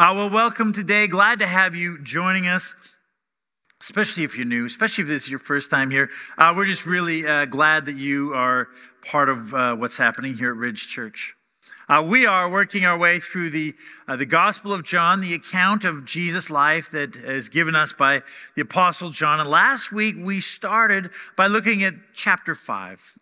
Uh, well, welcome today. Glad to have you joining us, especially if you're new, especially if this is your first time here. Uh, we're just really uh, glad that you are part of uh, what's happening here at Ridge Church. Uh, we are working our way through the, uh, the Gospel of John, the account of Jesus' life that is given us by the Apostle John. And last week we started by looking at chapter 5.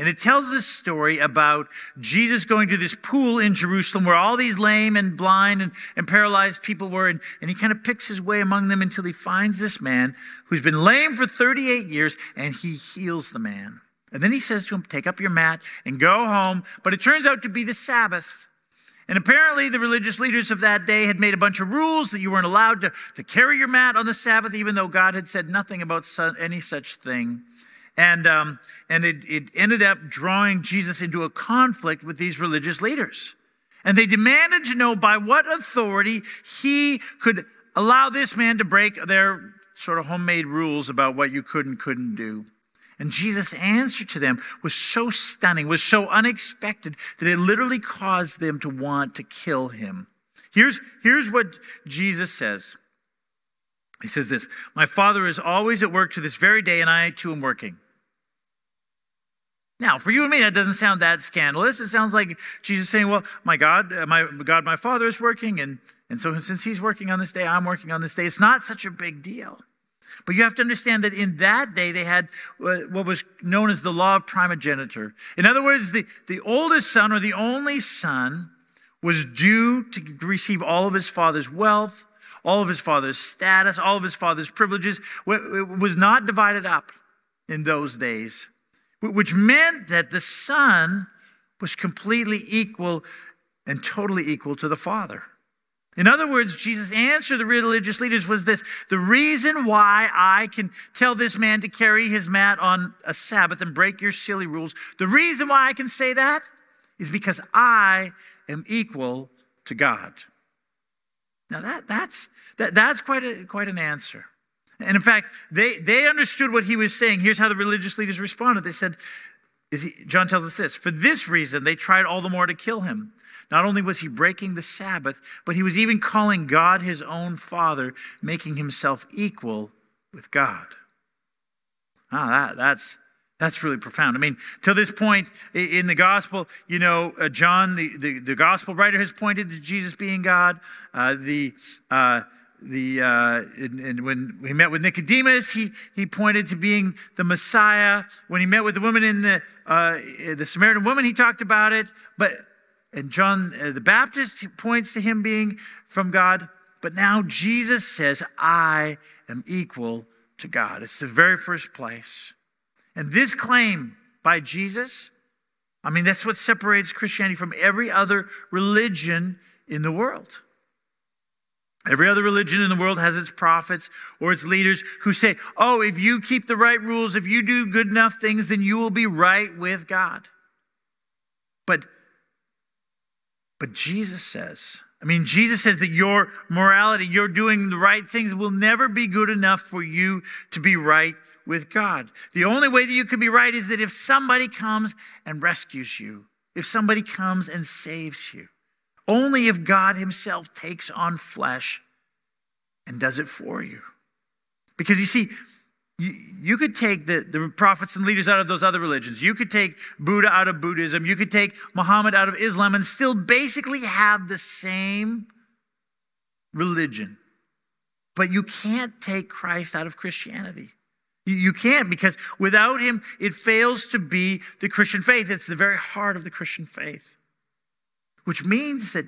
And it tells this story about Jesus going to this pool in Jerusalem where all these lame and blind and, and paralyzed people were. And, and he kind of picks his way among them until he finds this man who's been lame for 38 years and he heals the man. And then he says to him, Take up your mat and go home. But it turns out to be the Sabbath. And apparently, the religious leaders of that day had made a bunch of rules that you weren't allowed to, to carry your mat on the Sabbath, even though God had said nothing about any such thing. And, um, and it, it ended up drawing Jesus into a conflict with these religious leaders. And they demanded to know by what authority he could allow this man to break their sort of homemade rules about what you could and couldn't do. And Jesus' answer to them was so stunning, was so unexpected, that it literally caused them to want to kill him. Here's, here's what Jesus says He says this My Father is always at work to this very day, and I too am working. Now, for you and me, that doesn't sound that scandalous. It sounds like Jesus saying, Well, my God, uh, my God, my Father is working, and, and so since He's working on this day, I'm working on this day. It's not such a big deal. But you have to understand that in that day, they had uh, what was known as the law of primogeniture. In other words, the, the oldest son or the only son was due to receive all of his father's wealth, all of his father's status, all of his father's privileges. Was not divided up in those days which meant that the Son was completely equal and totally equal to the Father. In other words, Jesus' answer to the religious leaders was this The reason why I can tell this man to carry his mat on a Sabbath and break your silly rules, the reason why I can say that is because I am equal to God. Now, that, that's, that, that's quite, a, quite an answer. And in fact, they, they understood what he was saying. Here's how the religious leaders responded. They said, John tells us this For this reason, they tried all the more to kill him. Not only was he breaking the Sabbath, but he was even calling God his own Father, making himself equal with God. Ah, that, that's, that's really profound. I mean, till this point in the gospel, you know, uh, John, the, the, the, gospel writer, has pointed to Jesus being God. Uh, the uh, the uh, and, and, when he met with Nicodemus, he he pointed to being the Messiah. When he met with the woman in the uh, the Samaritan woman, he talked about it. But and John uh, the Baptist points to him being from God. But now Jesus says, "I am equal to God." It's the very first place, and this claim by Jesus. I mean, that's what separates Christianity from every other religion in the world. Every other religion in the world has its prophets or its leaders who say, oh, if you keep the right rules, if you do good enough things, then you will be right with God. But, but Jesus says, I mean, Jesus says that your morality, your doing the right things will never be good enough for you to be right with God. The only way that you can be right is that if somebody comes and rescues you, if somebody comes and saves you. Only if God Himself takes on flesh and does it for you. Because you see, you, you, could take the, the prophets and leaders out of those other religions. You could take Buddha out of Buddhism. You could take Muhammad out of Islam and still basically have the same religion. But you can't take Christ out of Christianity. You, can't because without him, it fails to be the Christian faith. It's the very heart of the Christian faith which means that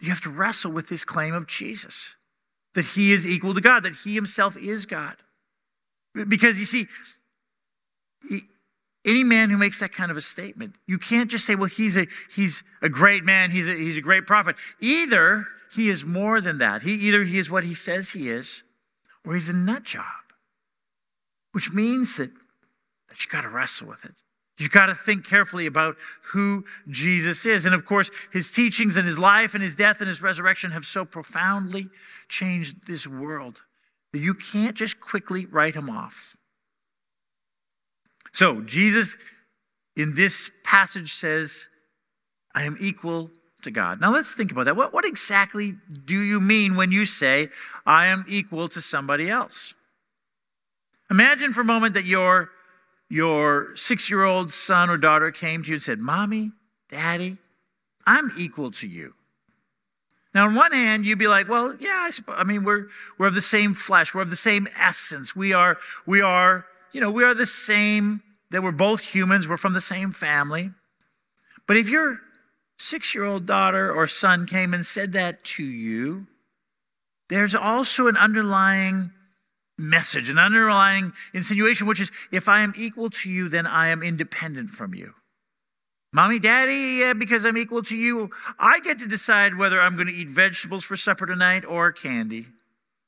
you have to wrestle with this claim of Jesus that he is equal to God, that he himself is God. Because you see, any man who makes that kind of a statement, you can't just say, well, he's a, he's a great man, he's a, he's a great prophet. Either he is more than that. He, either he is what he says he is, or he's a nut job, which means that, that you got to wrestle with it. You've got to think carefully about who Jesus is. And of course, his teachings and his life and his death and his resurrection have so profoundly changed this world that you can't just quickly write him off. So, Jesus in this passage says, I am equal to God. Now let's think about that. What, what exactly do you mean when you say, I am equal to somebody else? Imagine for a moment that your, your six year old son or daughter came to you and said, Mommy, Daddy, I'm equal to you. Now, on one hand, you'd be like, well, yeah, I, suppose, I mean, we're, we're of the same flesh. We're of the same essence. We are, we are, you know, we are the same, that we're both humans. We're from the same family. But if your six year old daughter or son came and said that to you, there's also an underlying message, an underlying insinuation, which is if I am equal to you, then I am independent from you. Mommy, daddy, yeah, because I'm equal to you, I get to decide whether I'm going to eat vegetables for supper tonight or candy.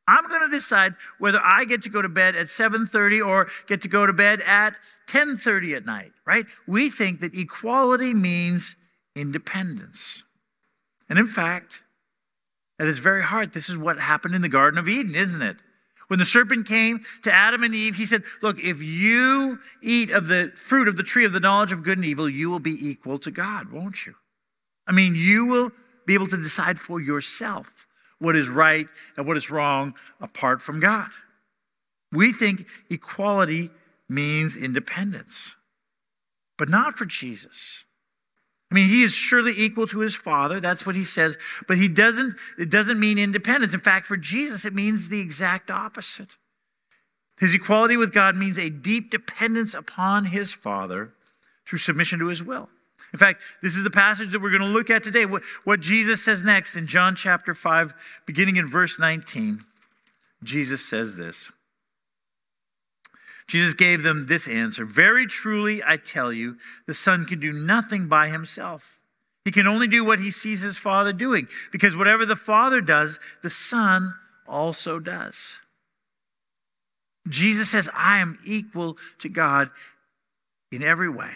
I'm going to decide whether I get to go to bed at 7:30 or get to go to bed at 10:30 at night, right? We think that equality means independence. And in fact, at its very heart, this is what happened in the Garden of Eden, isn't it? When the serpent came to Adam and Eve, he said, Look, if you eat of the fruit of the tree of the knowledge of good and evil, you will be equal to God, won't you? I mean, you will be able to decide for yourself what is right and what is wrong apart from God. We think equality means independence, but not for Jesus. I mean, he is surely equal to his father. That's what he says. But he doesn't, it doesn't mean independence. In fact, for Jesus, it means the exact opposite. His equality with God means a deep dependence upon his father through submission to his will. In fact, this is the passage that we're going to look at today. What, what Jesus says next in John chapter 5, beginning in verse 19. Jesus says this Jesus gave them this answer Very truly, I tell you, the Son can do nothing by himself. He can only do what he sees his Father doing, because whatever the Father does, the Son also does. Jesus says, I am equal to God in every way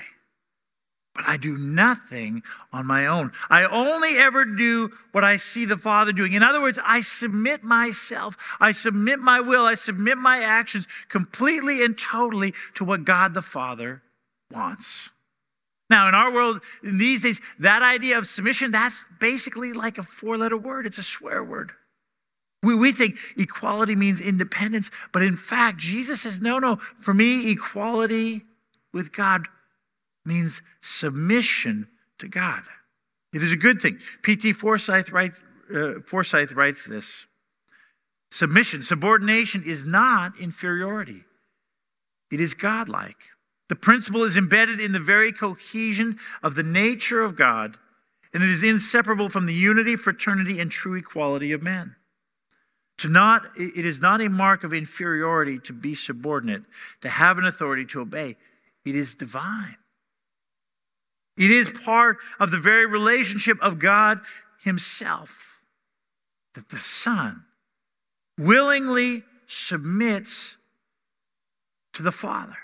but I do nothing on my own. I only ever do what I see the Father doing. In other words, I submit myself, I submit my will, I submit my actions completely and totally to what God the Father wants. Now, in our world, in these days, that idea of submission, that's basically like a four letter word, it's a swear word. We, we think equality means independence, but in fact, Jesus says, no, no, for me, equality with God means submission to God. It is a good thing. P.T. Forsyth writes, uh, Forsyth writes this Submission, subordination is not inferiority, it is godlike. The principle is embedded in the very cohesion of the nature of God, and it is inseparable from the unity, fraternity, and true equality of men. To not, it is not a mark of inferiority to be subordinate, to have an authority to obey. It is divine. It is part of the very relationship of God Himself that the Son willingly submits to the Father.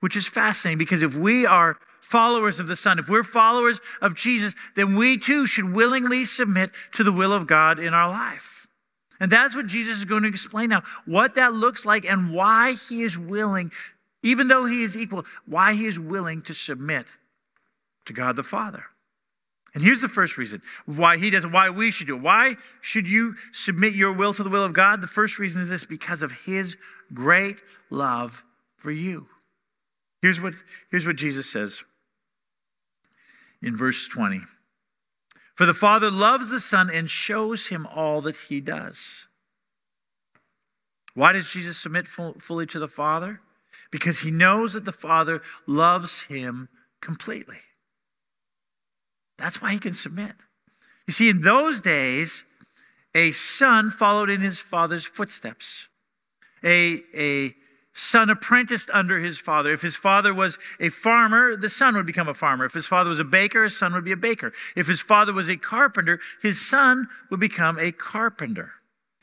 Which is fascinating because if we are followers of the Son, if we're followers of Jesus, then we too should willingly submit to the will of God in our life. And that's what Jesus is going to explain now what that looks like and why he is willing even though he is equal, why he is willing to submit to God the Father. And here's the first reason why he does why we should do it. Why should you submit your will to the will of God? The first reason is this because of his great love for you. Here's what, here's what Jesus says in verse 20. For the Father loves the Son and shows him all that he does. Why does Jesus submit fully to the Father? because he knows that the Father loves him completely. That's why he can submit. You see, in those days, a son followed in his father's footsteps. A, a son apprenticed under his father. If his father was a farmer, the son would become a farmer. If his father was a baker, his son would be a baker. If his father was a carpenter, his son would become a carpenter.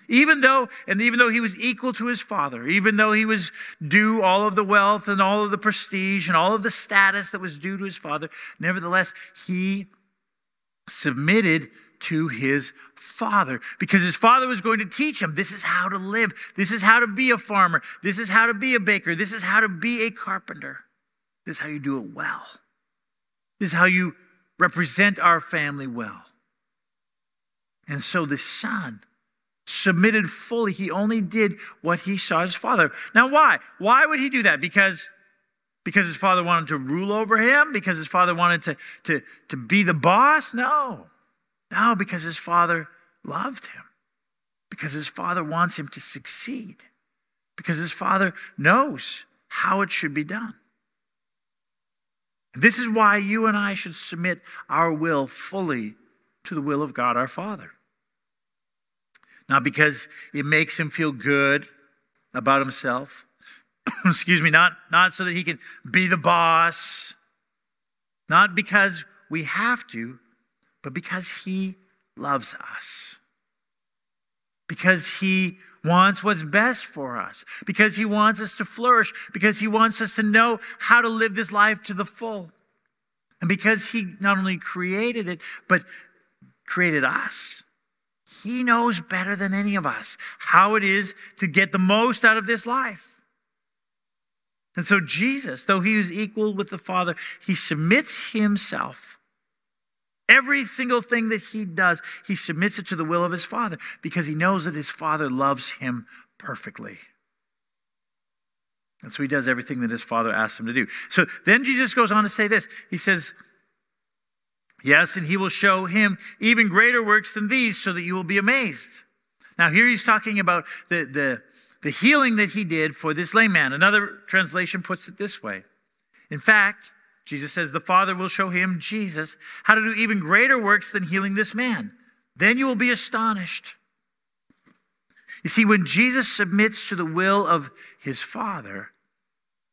Even though, and even though he was equal to his father, even though he was due all of the wealth and all of the prestige and all of the status that was due to his father, nevertheless, he submitted to his father because his father was going to teach him this is how to live, this is how to be a farmer, this is how to be a baker, this is how to be a carpenter, this is how you do it well, this is how you represent our family well. And so the son submitted fully. He only did what he saw his father. Now, why? Why would he do that? Because because his father wanted to rule over him? Because his father wanted to, to, to be the boss? No. No, because his father loved him. Because his father wants him to succeed. Because his father knows how it should be done. This is why you and I should submit our will fully to the will of God our Father. Not because it makes him feel good about himself. Excuse me, not, not so that he can be the boss. Not because we have to, but because he loves us. Because he wants what's best for us. Because he wants us to flourish. Because he wants us to know how to live this life to the full. And because he not only created it, but created us he knows better than any of us how it is to get the most out of this life. And so, Jesus, though he is equal with the Father, he submits himself. Every single thing that he does, he submits it to the will of his Father because he knows that his Father loves him perfectly. And so he does everything that his Father asks him to do. So then Jesus goes on to say this He says, Yes, and he will show him even greater works than these so that you will be amazed. Now, here he's talking about the, the, the healing that he did for this lame man. Another translation puts it this way. In fact, Jesus says, The Father will show him, Jesus, how to do even greater works than healing this man. Then you will be astonished. You see, when Jesus submits to the will of his Father,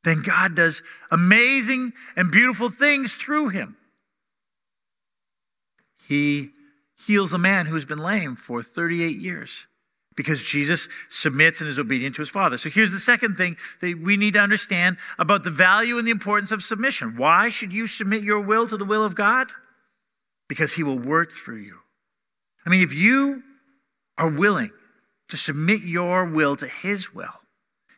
then God does amazing and beautiful things through him he heals a man who's been lame for 38 years because Jesus submits and is obedient to his Father. So here's the second thing that we need to understand about the value and the importance of submission. Why should you submit your will to the will of God? Because he will work through you. I mean, if you are willing to submit your will to his will,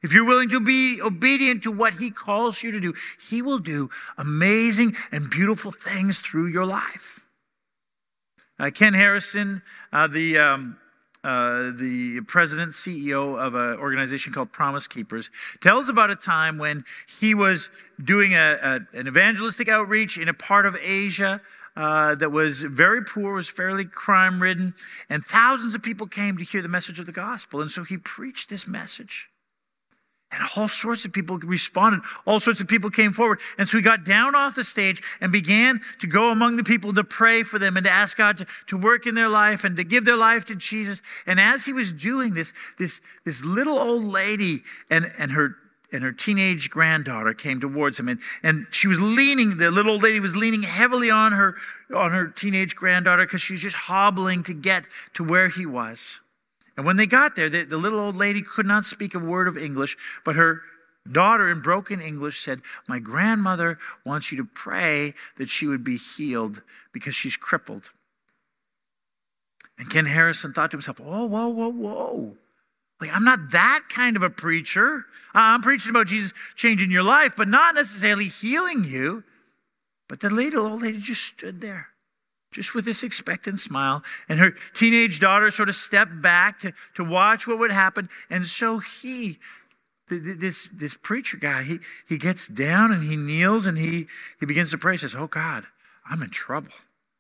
if you're willing to be obedient to what he calls you to do, he will do amazing and beautiful things through your life. Uh, Ken Harrison, uh, the, um, uh, the president, CEO of an organization called Promise Keepers, tells about a time when he was doing a, a, an evangelistic outreach in a part of Asia uh, that was very poor, was fairly crime ridden, and thousands of people came to hear the message of the gospel. And so he preached this message. And all sorts of people responded. All sorts of people came forward. And so he got down off the stage and began to go among the people to pray for them and to ask God to, to work in their life and to give their life to Jesus. And as he was doing this, this, this little old lady and, and her and her teenage granddaughter came towards him and, and she was leaning the little old lady was leaning heavily on her on her teenage granddaughter because she was just hobbling to get to where he was and when they got there, the, the little old lady could not speak a word of English, but her daughter in broken English said, My grandmother wants you to pray that she would be healed because she's crippled. And Ken Harrison thought to himself, Whoa, whoa, whoa, whoa. Like, I'm not that kind of a preacher. I'm preaching about Jesus changing your life, but not necessarily healing you. But the little old lady just stood there just with this expectant smile. And her teenage daughter sort of stepped back to, to watch what would happen. And so he, this, this preacher guy, he, he gets down and he kneels and he, he begins to pray. He says, Oh God, I'm in trouble.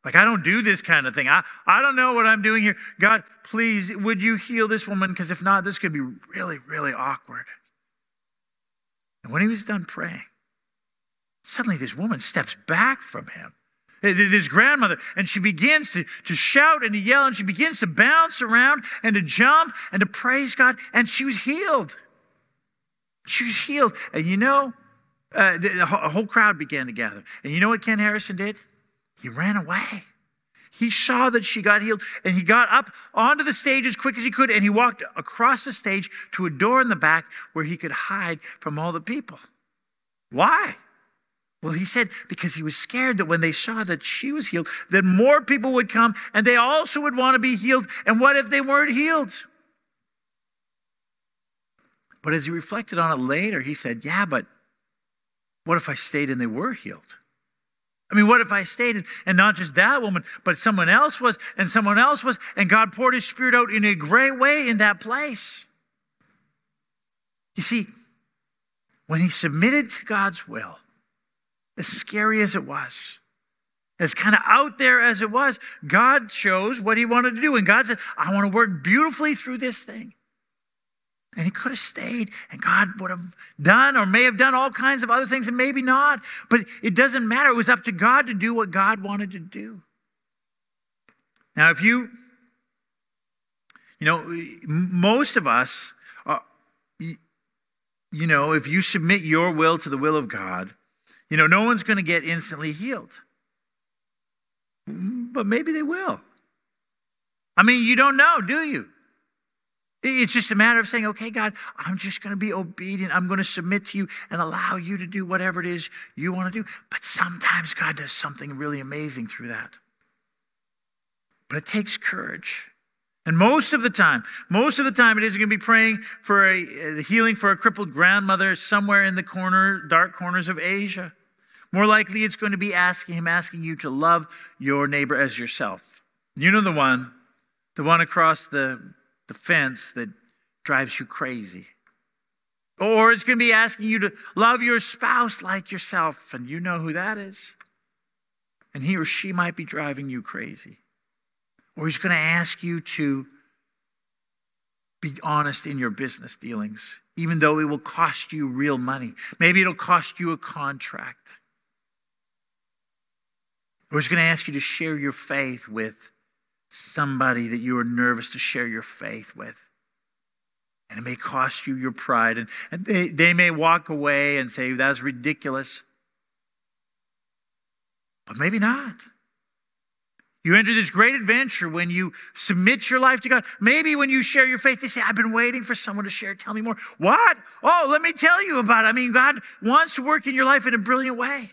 Like, I don't do this kind of thing. I, I don't know what I'm doing here. God, please, would you heal this woman? Because if not, this could be really, really awkward. And when he was done praying, suddenly this woman steps back from him this grandmother, and she begins to, to shout and to yell, and she begins to bounce around and to jump and to praise God, and she was healed. She was healed. And you know, uh, the, the whole crowd began to gather. And you know what Ken Harrison did? He ran away. He saw that she got healed, and he got up onto the stage as quick as he could, and he walked across the stage to a door in the back where he could hide from all the people. Why? Well, he said because he was scared that when they saw that she was healed, that more people would come and they also would want to be healed. And what if they weren't healed? But as he reflected on it later, he said, Yeah, but what if I stayed and they were healed? I mean, what if I stayed and, and not just that woman, but someone else was, and someone else was, and God poured his spirit out in a great way in that place? You see, when he submitted to God's will, as scary as it was, as kind of out there as it was, God chose what he wanted to do. And God said, I want to work beautifully through this thing. And he could have stayed, and God would have done or may have done all kinds of other things, and maybe not. But it doesn't matter. It was up to God to do what God wanted to do. Now, if you, you know, most of us, are, you know, if you submit your will to the will of God, you know, no one's going to get instantly healed. But maybe they will. I mean, you don't know, do you? It's just a matter of saying, okay, God, I'm just going to be obedient. I'm going to submit to you and allow you to do whatever it is you want to do. But sometimes God does something really amazing through that. But it takes courage. And most of the time, most of the time, it is going to be praying for a, a healing for a crippled grandmother somewhere in the corner, dark corners of Asia. More likely, it's going to be asking him, asking you to love your neighbor as yourself. You know the one, the one across the the fence that drives you crazy. Or it's going to be asking you to love your spouse like yourself, and you know who that is. And he or she might be driving you crazy. Or he's going to ask you to be honest in your business dealings, even though it will cost you real money. Maybe it'll cost you a contract. He's going to ask you to share your faith with somebody that you are nervous to share your faith with. And it may cost you your pride. And, and they, they may walk away and say, that's ridiculous. But maybe not. You enter this great adventure when you submit your life to God. Maybe when you share your faith, they say, I've been waiting for someone to share. Tell me more. What? Oh, let me tell you about it. I mean, God wants to work in your life in a brilliant way.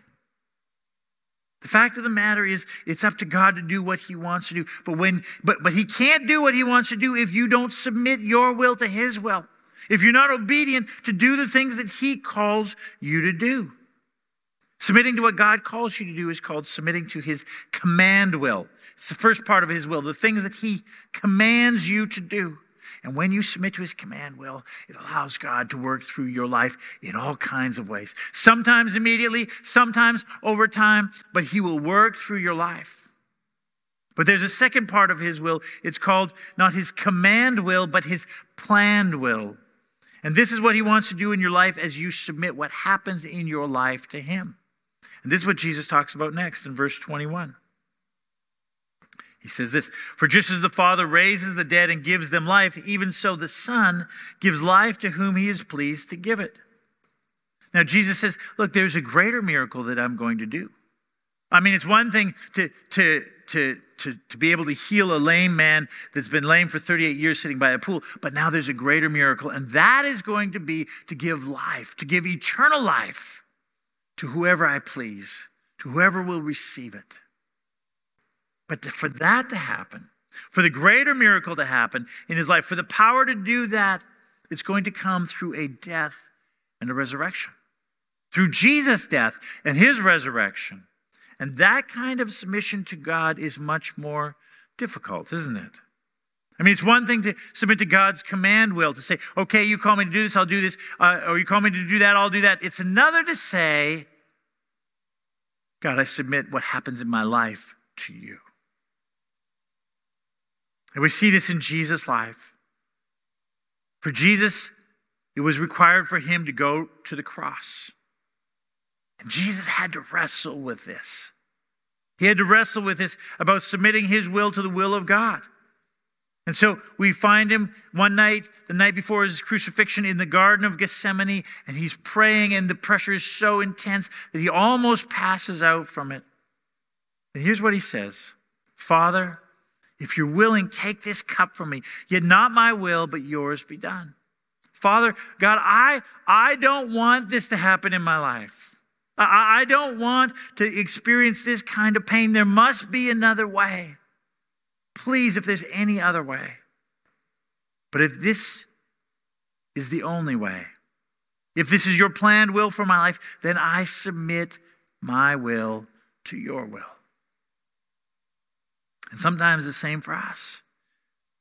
The fact of the matter is, it's up to God to do what He wants to do. But when, but, but He can't do what He wants to do if you don't submit your will to His will. If you're not obedient to do the things that He calls you to do. Submitting to what God calls you to do is called submitting to His command will. It's the first part of His will, the things that He commands you to do. And when you submit to his command will, it allows God to work through your life in all kinds of ways. Sometimes immediately, sometimes over time, but he will work through your life. But there's a second part of his will. It's called not his command will, but his planned will. And this is what he wants to do in your life as you submit what happens in your life to him. And this is what Jesus talks about next in verse 21. He says this For just as the Father raises the dead and gives them life, even so the Son gives life to whom he is pleased to give it. Now, Jesus says, Look, there's a greater miracle that I'm going to do. I mean, it's one thing to, to, to, to, to be able to heal a lame man that's been lame for 38 years sitting by a pool, but now there's a greater miracle, and that is going to be to give life, to give eternal life to whoever I please, to whoever will receive it. But for that to happen, for the greater miracle to happen in his life, for the power to do that, it's going to come through a death and a resurrection. Through Jesus' death and his resurrection. And that kind of submission to God is much more difficult, isn't it? I mean, it's one thing to submit to God's command will, to say, okay, you call me to do this, I'll do this, uh, or you call me to do that, I'll do that. It's another to say, God, I submit what happens in my life to you. And we see this in Jesus' life. For Jesus, it was required for him to go to the cross. And Jesus had to wrestle with this. He had to wrestle with this about submitting his will to the will of God. And so we find him one night, the night before his crucifixion, in the Garden of Gethsemane, and he's praying, and the pressure is so intense that he almost passes out from it. And here's what he says Father, if you're willing, take this cup from me. Yet not my will, but yours be done. Father, God, I, I don't want this to happen in my life. I, I don't want to experience this kind of pain. There must be another way. Please, if there's any other way. But if this is the only way, if this is your planned will for my life, then I submit my will to your will. And sometimes the same for us.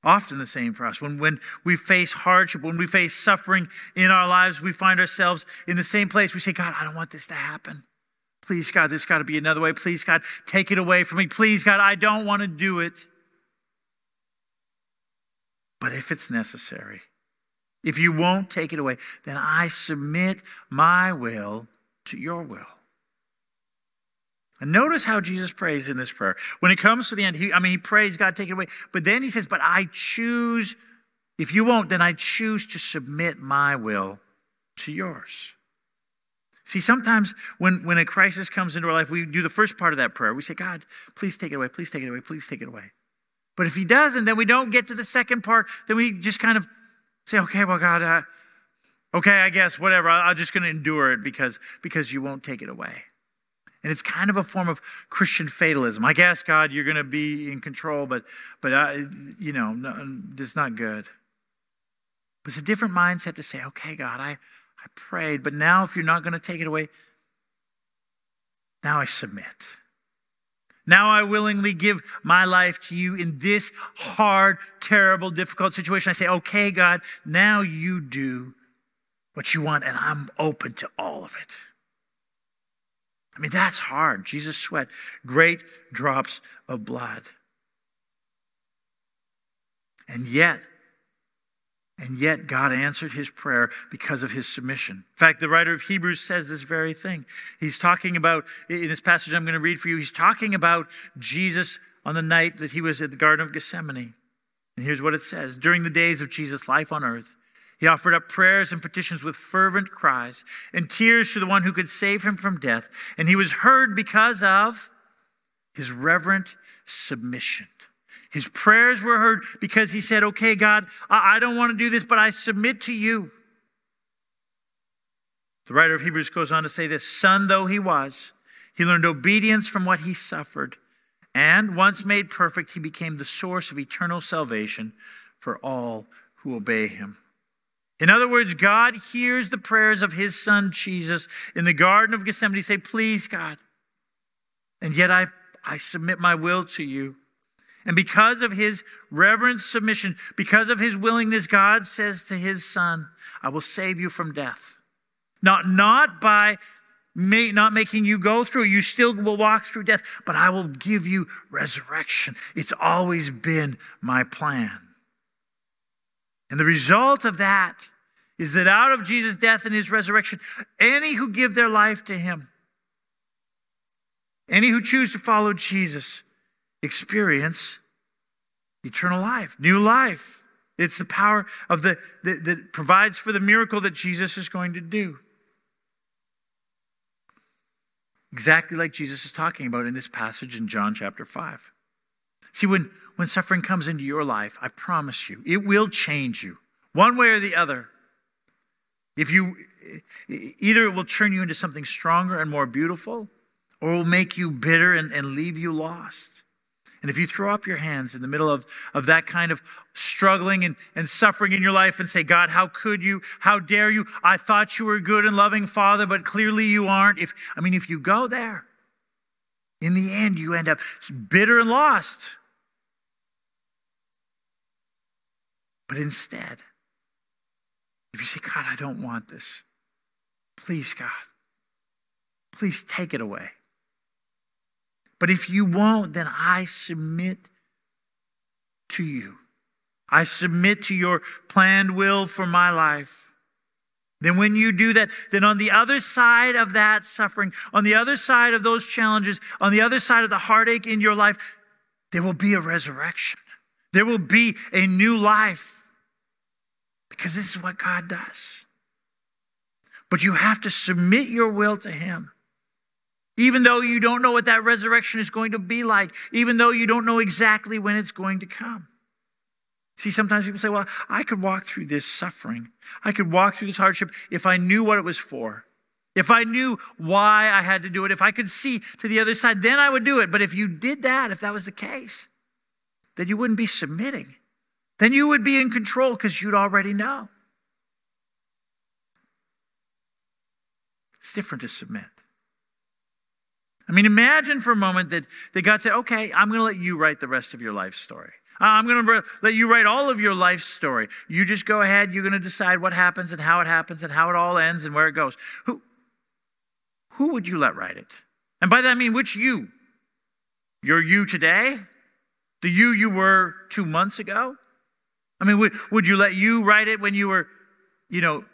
Often the same for us. When, when we face hardship, when we face suffering in our lives, we find ourselves in the same place. We say, God, I don't want this to happen. Please, God, there's got to be another way. Please, God, take it away from me. Please, God, I don't want to do it. But if it's necessary, if you won't take it away, then I submit my will to your will. And notice how Jesus prays in this prayer. When it comes to the end, he, I mean, he prays, God, take it away. But then he says, But I choose, if you won't, then I choose to submit my will to yours. See, sometimes when, when a crisis comes into our life, we do the first part of that prayer. We say, God, please take it away, please take it away, please take it away. But if he doesn't, then we don't get to the second part. Then we just kind of Say, okay, well, God, uh, okay, I guess, whatever. I'm just going to endure it because, because you won't take it away. And it's kind of a form of Christian fatalism. I guess, God, you're going to be in control, but, but uh, you know, no, is not good. But it's a different mindset to say, okay, God, I, I prayed, but now if you're not going to take it away, now I submit. Now I willingly give my life to you in this hard, terrible, difficult situation. I say, okay, God, now you do what you want, and I'm open to all of it. I mean, that's hard. Jesus sweat great drops of blood. And yet, and yet, God answered his prayer because of his submission. In fact, the writer of Hebrews says this very thing. He's talking about, in this passage I'm going to read for you, he's talking about Jesus on the night that he was at the Garden of Gethsemane. And here's what it says During the days of Jesus' life on earth, he offered up prayers and petitions with fervent cries and tears to the one who could save him from death. And he was heard because of his reverent submission. His prayers were heard because he said, Okay, God, I don't want to do this, but I submit to you. The writer of Hebrews goes on to say this Son though he was, he learned obedience from what he suffered. And once made perfect, he became the source of eternal salvation for all who obey him. In other words, God hears the prayers of his son Jesus in the Garden of Gethsemane say, Please, God. And yet I, I submit my will to you. And because of his reverent submission, because of his willingness, God says to his son, I will save you from death. Not, not by may, not making you go through, you still will walk through death, but I will give you resurrection. It's always been my plan. And the result of that is that out of Jesus' death and his resurrection, any who give their life to him, any who choose to follow Jesus, experience eternal life, new life. It's the power of the that, that provides for the miracle that Jesus is going to do. Exactly like Jesus is talking about in this passage in John chapter 5. See, when, when suffering comes into your life, I promise you, it will change you, one way or the other. If you either it will turn you into something stronger and more beautiful, or it will make you bitter and, and leave you lost. And if you throw up your hands in the middle of, of that kind of struggling and, and suffering in your life and say, God, how could you? How dare you? I thought you were good and loving father, but clearly you aren't. If, I mean, if you go there, in the end, you end up bitter and lost. But instead, if you say, God, I don't want this, please, God, please take it away. But if you won't, then I submit to you. I submit to your planned will for my life. Then, when you do that, then on the other side of that suffering, on the other side of those challenges, on the other side of the heartache in your life, there will be a resurrection. There will be a new life. Because this is what God does. But you have to submit your will to Him. Even though you don't know what that resurrection is going to be like, even though you don't know exactly when it's going to come. See, sometimes people say, well, I could walk through this suffering. I could walk through this hardship if I knew what it was for. If I knew why I had to do it, if I could see to the other side, then I would do it. But if you did that, if that was the case, then you wouldn't be submitting. Then you would be in control because you'd already know. It's different to submit. I mean, imagine for a moment that, that God said, okay, I'm going to let you write the rest of your life story. I'm going to let you write all of your life story. You just go ahead. You're going to decide what happens and how it happens and how it all ends and where it goes. Who, who would you let write it? And by that I mean, which you? Your you today? The you you were two months ago? I mean, would, would you let you write it when you were, you know,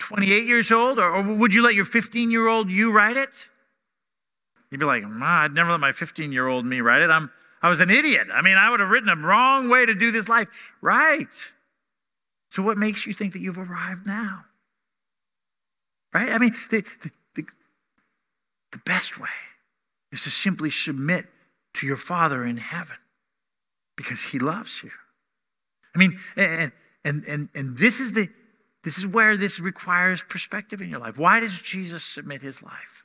28 years old? Or, or would you let your 15 year old you write it? You'd be like, I'd never let my 15 year old me write it. I'm, I was an idiot. I mean, I would have written a wrong way to do this life. Right. So, what makes you think that you've arrived now? Right? I mean, the, the, the, the best way is to simply submit to your Father in heaven because He loves you. I mean, and, and, and, and this is the this is where this requires perspective in your life. Why does Jesus submit his life?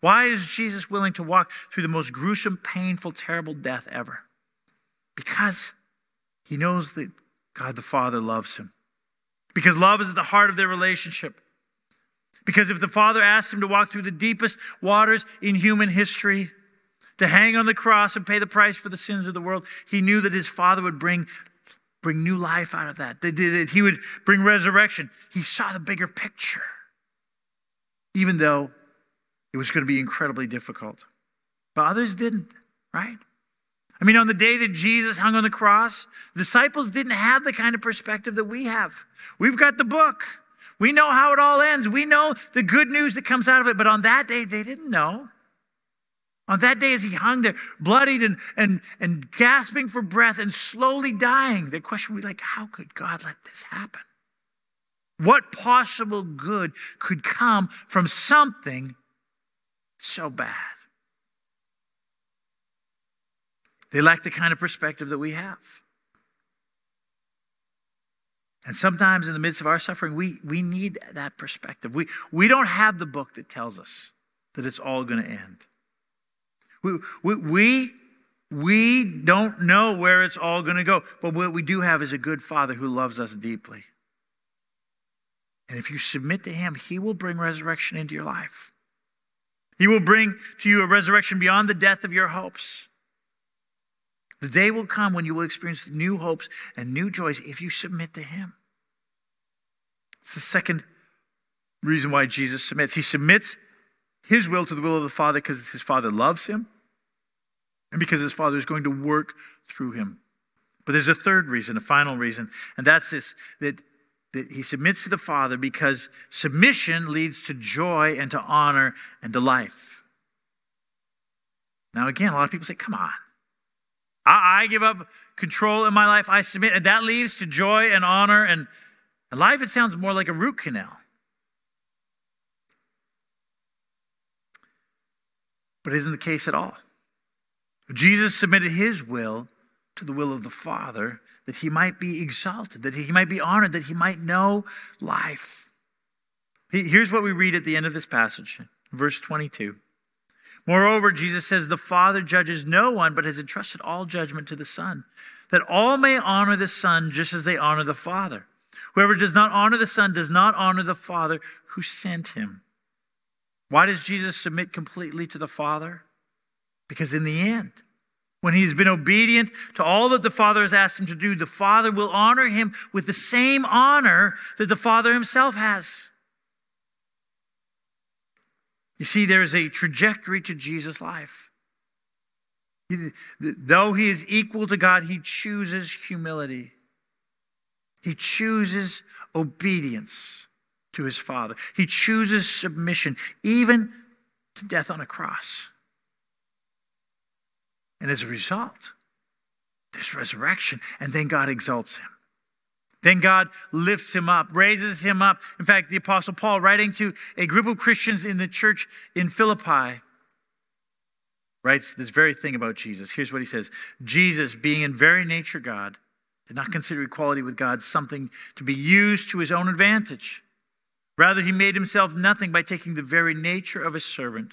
Why is Jesus willing to walk through the most gruesome, painful, terrible death ever? Because he knows that God the Father loves him. Because love is at the heart of their relationship. Because if the Father asked him to walk through the deepest waters in human history, to hang on the cross and pay the price for the sins of the world, he knew that his Father would bring, bring new life out of that, that, he would bring resurrection. He saw the bigger picture, even though it was going to be incredibly difficult. But others didn't, right? I mean, on the day that Jesus hung on the cross, the disciples didn't have the kind of perspective that we have. We've got the book. We know how it all ends. We know the good news that comes out of it. But on that day, they didn't know. On that day, as he hung there, bloodied and, and, and gasping for breath and slowly dying, the question would be like, how could God let this happen? What possible good could come from something so bad. They lack the kind of perspective that we have. And sometimes in the midst of our suffering, we, we need that perspective. We, we don't have the book that tells us that it's all going to end. We, we, we, don't know where it's all going to go, but what we do have is a good Father who loves us deeply. And if you submit to Him, He will bring resurrection into your life. He will bring to you a resurrection beyond the death of your hopes. The day will come when you will experience new hopes and new joys if you submit to Him. It's the second reason why Jesus submits. He submits His will to the will of the Father because His Father loves Him and because His Father is going to work through Him. But there's a third reason, a final reason, and that's this that that he submits to the Father because submission leads to joy and to honor and to life. Now, again, a lot of people say, come on. I, I give up control in my life, I submit, and that leads to joy and honor and, and life. It sounds more like a root canal. But it isn't the case at all. Jesus submitted his will to the will of the Father that he might be exalted, that he might be honored, that he might know life. Here's what we read at the end of this passage, verse 22. Moreover, Jesus says, The Father judges no one, but has entrusted all judgment to the Son, that all may honor the Son just as they honor the Father. Whoever does not honor the Son does not honor the Father who sent him. Why does Jesus submit completely to the Father? Because in the end, when he's been obedient to all that the Father has asked him to do, the Father will honor him with the same honor that the Father himself has. You see, there is a trajectory to Jesus' life. Though he is equal to God, he chooses humility. He chooses obedience to his Father. He chooses submission, even to death on a cross. And as a result, there's resurrection, and then God exalts him. Then God lifts him up, raises him up. In fact, the Apostle Paul, writing to a group of Christians in the church in Philippi, writes this very thing about Jesus. Here's what he says Jesus, being in very nature God, did not consider equality with God something to be used to his own advantage. Rather, he made himself nothing by taking the very nature of a servant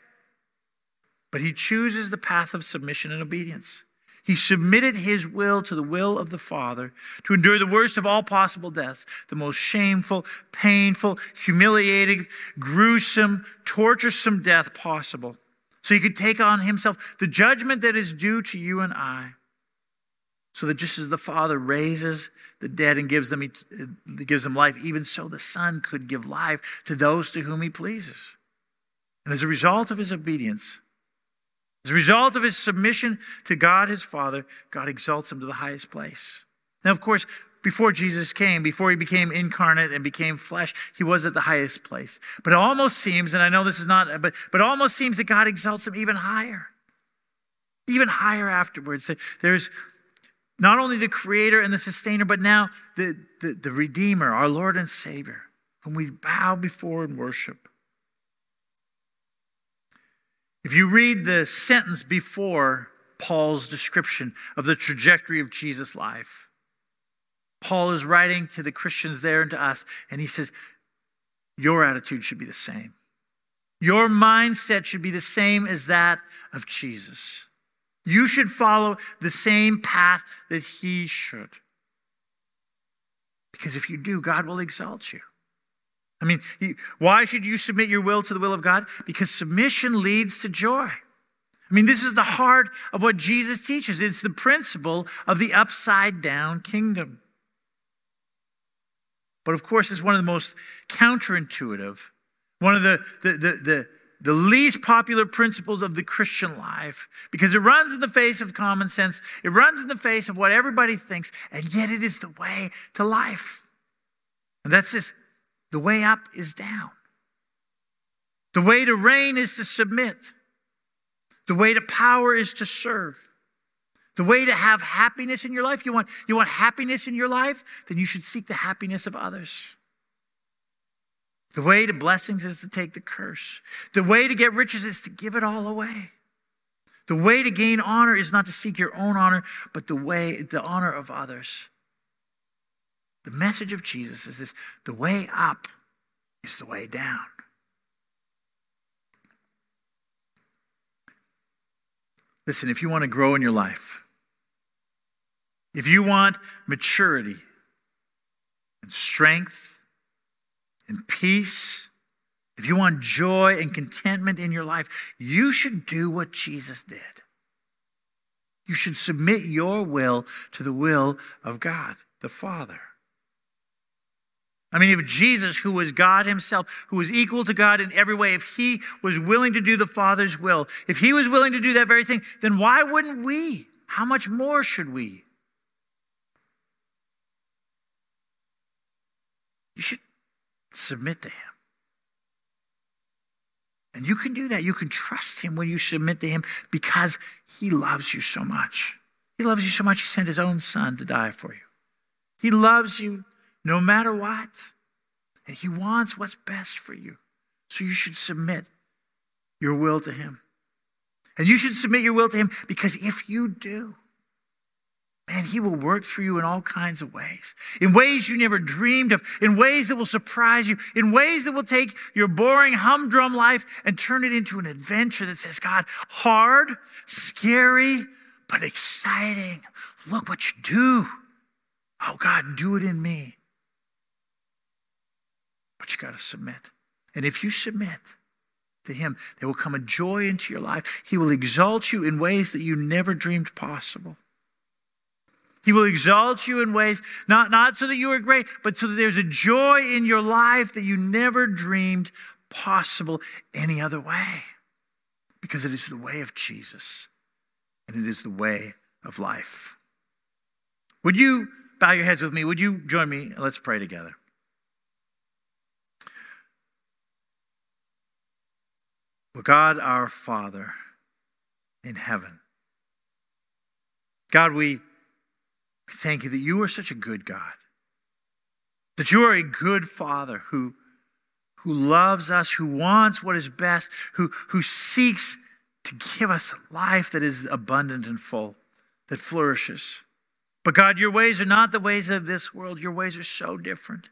but he chooses the path of submission and obedience. He submitted his will to the will of the Father to endure the worst of all possible deaths, the most shameful, painful, humiliating, gruesome, torturesome death possible. So he could take on himself the judgment that is due to you and I. So that just as the Father raises the dead and gives them, uh, gives them life, even so the Son could give life to those to whom he pleases. And as a result of his obedience, as a result of his submission to God his Father, God exalts him to the highest place. Now, of course, before Jesus came, before he became incarnate and became flesh, he was at the highest place. But it almost seems, and I know this is not, but, but it almost seems that God exalts him even higher. Even higher afterwards. There's not only the creator and the sustainer, but now the, the, the redeemer, our Lord and Savior, whom we bow before and worship. If you read the sentence before Paul's description of the trajectory of Jesus' life, Paul is writing to the Christians there and to us, and he says, Your attitude should be the same. Your mindset should be the same as that of Jesus. You should follow the same path that he should. Because if you do, God will exalt you. I mean, why should you submit your will to the will of God? Because submission leads to joy. I mean, this is the heart of what Jesus teaches. It's the principle of the upside down kingdom. But of course, it's one of the most counterintuitive, one of the, the, the, the, the least popular principles of the Christian life because it runs in the face of common sense, it runs in the face of what everybody thinks, and yet it is the way to life. And that's this the way up is down. The way to reign is to submit. The way to power is to serve. The way to have happiness in your life, you want, you want happiness in your life, then you should seek the happiness of others. The way to blessings is to take the curse. The way to get riches is to give it all away. The way to gain honor is not to seek your own honor, but the way, the honor of others. The message of Jesus is this the way up is the way down. Listen, if you want to grow in your life, if you want maturity and strength and peace, if you want joy and contentment in your life, you should do what Jesus did. You should submit your will to the will of God, the Father. I mean, if Jesus, who was God himself, who was equal to God in every way, if he was willing to do the Father's will, if he was willing to do that very thing, then why wouldn't we? How much more should we? You should submit to him. And you can do that. You can trust him when you submit to him because he loves you so much. He loves you so much, he sent his own son to die for you. He loves you no matter what. And He wants what's best for you. So you should submit your will to Him. And you should submit your will to Him because if you do, man, He will work for you in all kinds of ways, in ways you never dreamed of, in ways that will surprise you, in ways that will take your boring, humdrum life and turn it into an adventure that says, God, hard, scary, but exciting. Look what you do. Oh, God, do it in me. You got to submit. And if you submit to Him, there will come a joy into your life. He will exalt you in ways that you never dreamed possible. He will exalt you in ways, not, not so that you are great, but so that there's a joy in your life that you never dreamed possible any other way. Because it is the way of Jesus, and it is the way of life. Would you bow your heads with me? Would you join me? Let's pray together. Well, God our Father in heaven, God, we thank you that you are such a good God, that you are a good Father who who loves us, who wants what is best, who, who seeks to give us life that is abundant and full, that flourishes. But God, your ways are not the ways of this world. Your ways are so different.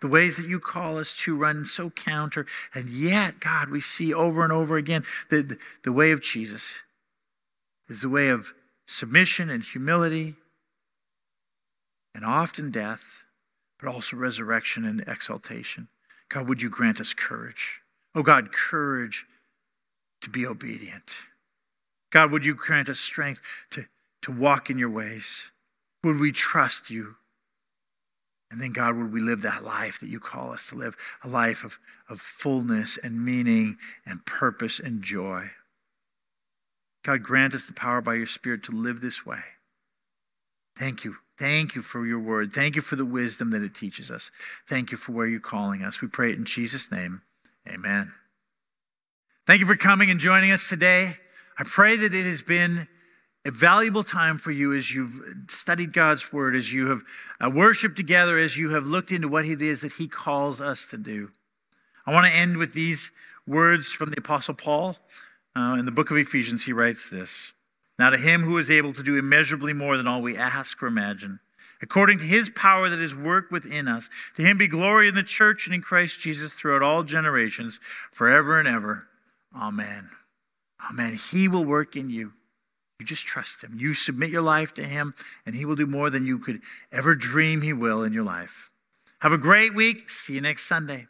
The ways that you call us to run so counter. And yet, God, we see over and over again that the, way of Jesus is the way of submission and humility and often death, but also resurrection and exaltation. God, would you grant us courage? Oh, God, courage to be obedient. God, would you grant us strength to, to walk in your ways? Would we trust you? And then, God, would we live that life that you call us to live a life of, of fullness and meaning and purpose and joy? God, grant us the power by your Spirit to live this way. Thank you. Thank you for your word. Thank you for the wisdom that it teaches us. Thank you for where you're calling us. We pray it in Jesus' name. Amen. Thank you for coming and joining us today. I pray that it has been a valuable time for you as you've studied God's word, as you have uh, worshiped together, as you have looked into what it is that He calls us to do. I want to end with these words from the Apostle Paul. Uh, in the book of Ephesians, he writes this Now to Him who is able to do immeasurably more than all we ask or imagine, according to His power that is worked within us, to Him be glory in the church and in Christ Jesus throughout all generations, forever and ever. Amen. Amen. He will work in you. You just trust Him. You submit your life to Him, and He will do more than you could ever dream He will in your life. Have a great week. See you next Sunday.